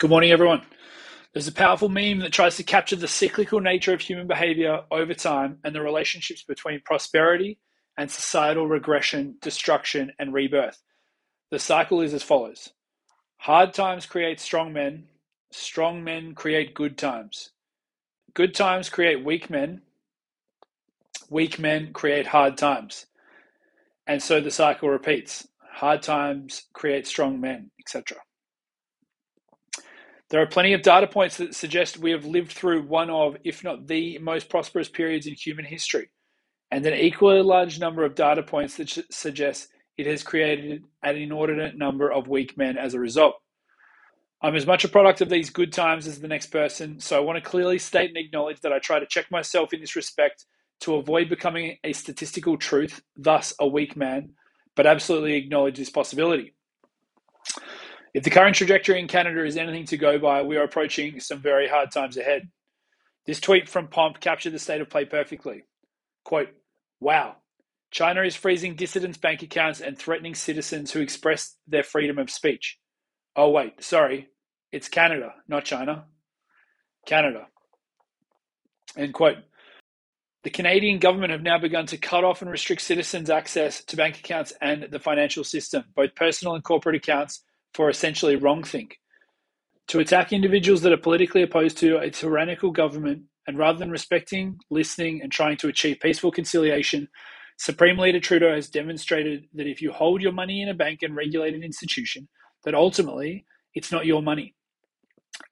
Good morning, everyone. There's a powerful meme that tries to capture the cyclical nature of human behavior over time and the relationships between prosperity and societal regression, destruction, and rebirth. The cycle is as follows Hard times create strong men, strong men create good times. Good times create weak men, weak men create hard times. And so the cycle repeats. Hard times create strong men, etc. There are plenty of data points that suggest we have lived through one of, if not the most prosperous periods in human history, and an equally large number of data points that suggest it has created an inordinate number of weak men as a result. I'm as much a product of these good times as the next person, so I want to clearly state and acknowledge that I try to check myself in this respect to avoid becoming a statistical truth, thus a weak man, but absolutely acknowledge this possibility. If the current trajectory in Canada is anything to go by, we are approaching some very hard times ahead. This tweet from Pomp captured the state of play perfectly. Quote, Wow, China is freezing dissidents' bank accounts and threatening citizens who express their freedom of speech. Oh, wait, sorry, it's Canada, not China. Canada. End quote. The Canadian government have now begun to cut off and restrict citizens' access to bank accounts and the financial system, both personal and corporate accounts, for essentially wrongthink. To attack individuals that are politically opposed to a tyrannical government, and rather than respecting, listening, and trying to achieve peaceful conciliation, Supreme Leader Trudeau has demonstrated that if you hold your money in a bank and regulated institution, that ultimately it's not your money,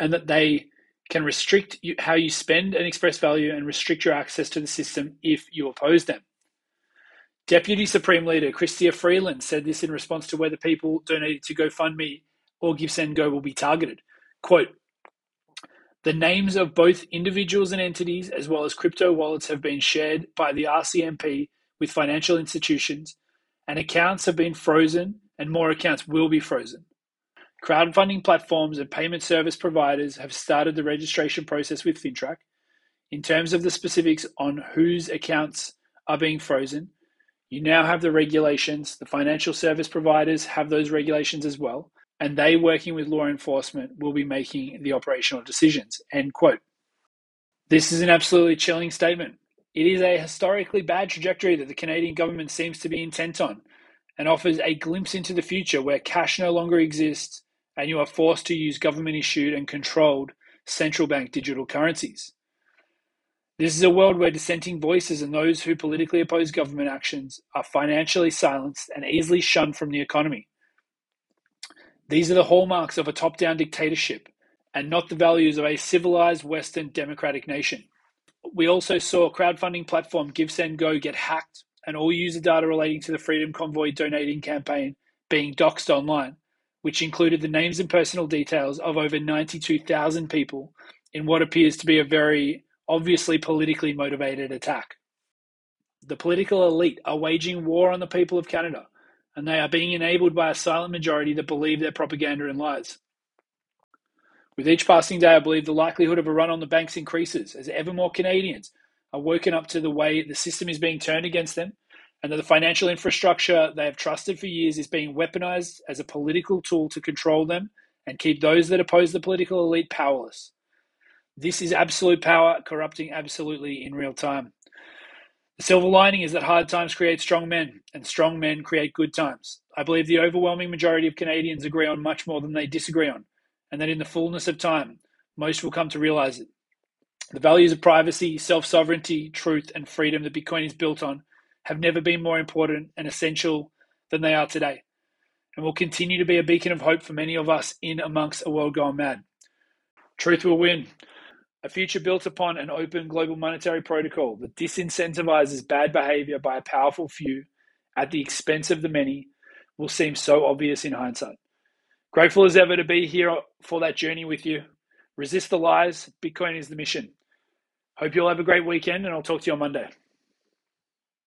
and that they can restrict you, how you spend and express value and restrict your access to the system if you oppose them. Deputy Supreme Leader Chrystia Freeland said this in response to whether people donated to GoFundMe or GiveSendGo will be targeted. Quote, the names of both individuals and entities, as well as crypto wallets, have been shared by the RCMP with financial institutions, and accounts have been frozen, and more accounts will be frozen. Crowdfunding platforms and payment service providers have started the registration process with FINTRAC. In terms of the specifics on whose accounts are being frozen, you now have the regulations. The financial service providers have those regulations as well. And they, working with law enforcement, will be making the operational decisions. End quote. This is an absolutely chilling statement. It is a historically bad trajectory that the Canadian government seems to be intent on and offers a glimpse into the future where cash no longer exists and you are forced to use government issued and controlled central bank digital currencies. This is a world where dissenting voices and those who politically oppose government actions are financially silenced and easily shunned from the economy. These are the hallmarks of a top down dictatorship and not the values of a civilized Western democratic nation. We also saw crowdfunding platform GiveSendGo get hacked and all user data relating to the Freedom Convoy donating campaign being doxxed online, which included the names and personal details of over 92,000 people in what appears to be a very obviously politically motivated attack. The political elite are waging war on the people of Canada, and they are being enabled by a silent majority that believe their propaganda and lies. With each passing day, I believe the likelihood of a run on the banks increases as ever more Canadians are woken up to the way the system is being turned against them and that the financial infrastructure they have trusted for years is being weaponized as a political tool to control them and keep those that oppose the political elite powerless. This is absolute power corrupting absolutely in real time. The silver lining is that hard times create strong men, and strong men create good times. I believe the overwhelming majority of Canadians agree on much more than they disagree on, and that in the fullness of time, most will come to realize it. The values of privacy, self sovereignty, truth, and freedom that Bitcoin is built on have never been more important and essential than they are today, and will continue to be a beacon of hope for many of us in amongst a world gone mad. Truth will win. A future built upon an open global monetary protocol that disincentivizes bad behavior by a powerful few at the expense of the many will seem so obvious in hindsight. Grateful as ever to be here for that journey with you. Resist the lies. Bitcoin is the mission. Hope you'll have a great weekend, and I'll talk to you on Monday.